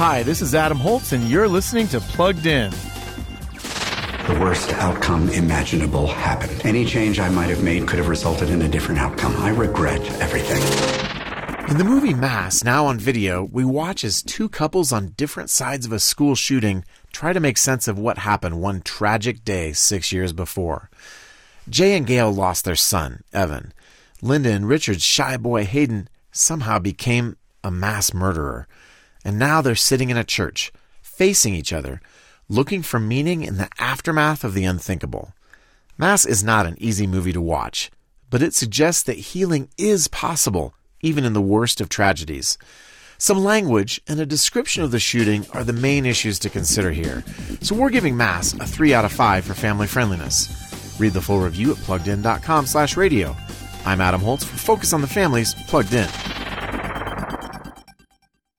Hi, this is Adam Holz, and you're listening to Plugged In. The worst outcome imaginable happened. Any change I might have made could have resulted in a different outcome. I regret everything. In the movie Mass, now on video, we watch as two couples on different sides of a school shooting try to make sense of what happened one tragic day six years before. Jay and Gail lost their son, Evan. Linda and Richard's shy boy, Hayden, somehow became a mass murderer. And now they're sitting in a church, facing each other, looking for meaning in the aftermath of the unthinkable. Mass is not an easy movie to watch, but it suggests that healing is possible, even in the worst of tragedies. Some language and a description of the shooting are the main issues to consider here, so we're giving Mass a 3 out of 5 for family friendliness. Read the full review at pluggedin.com slash radio. I'm Adam Holz for Focus on the Family's Plugged In.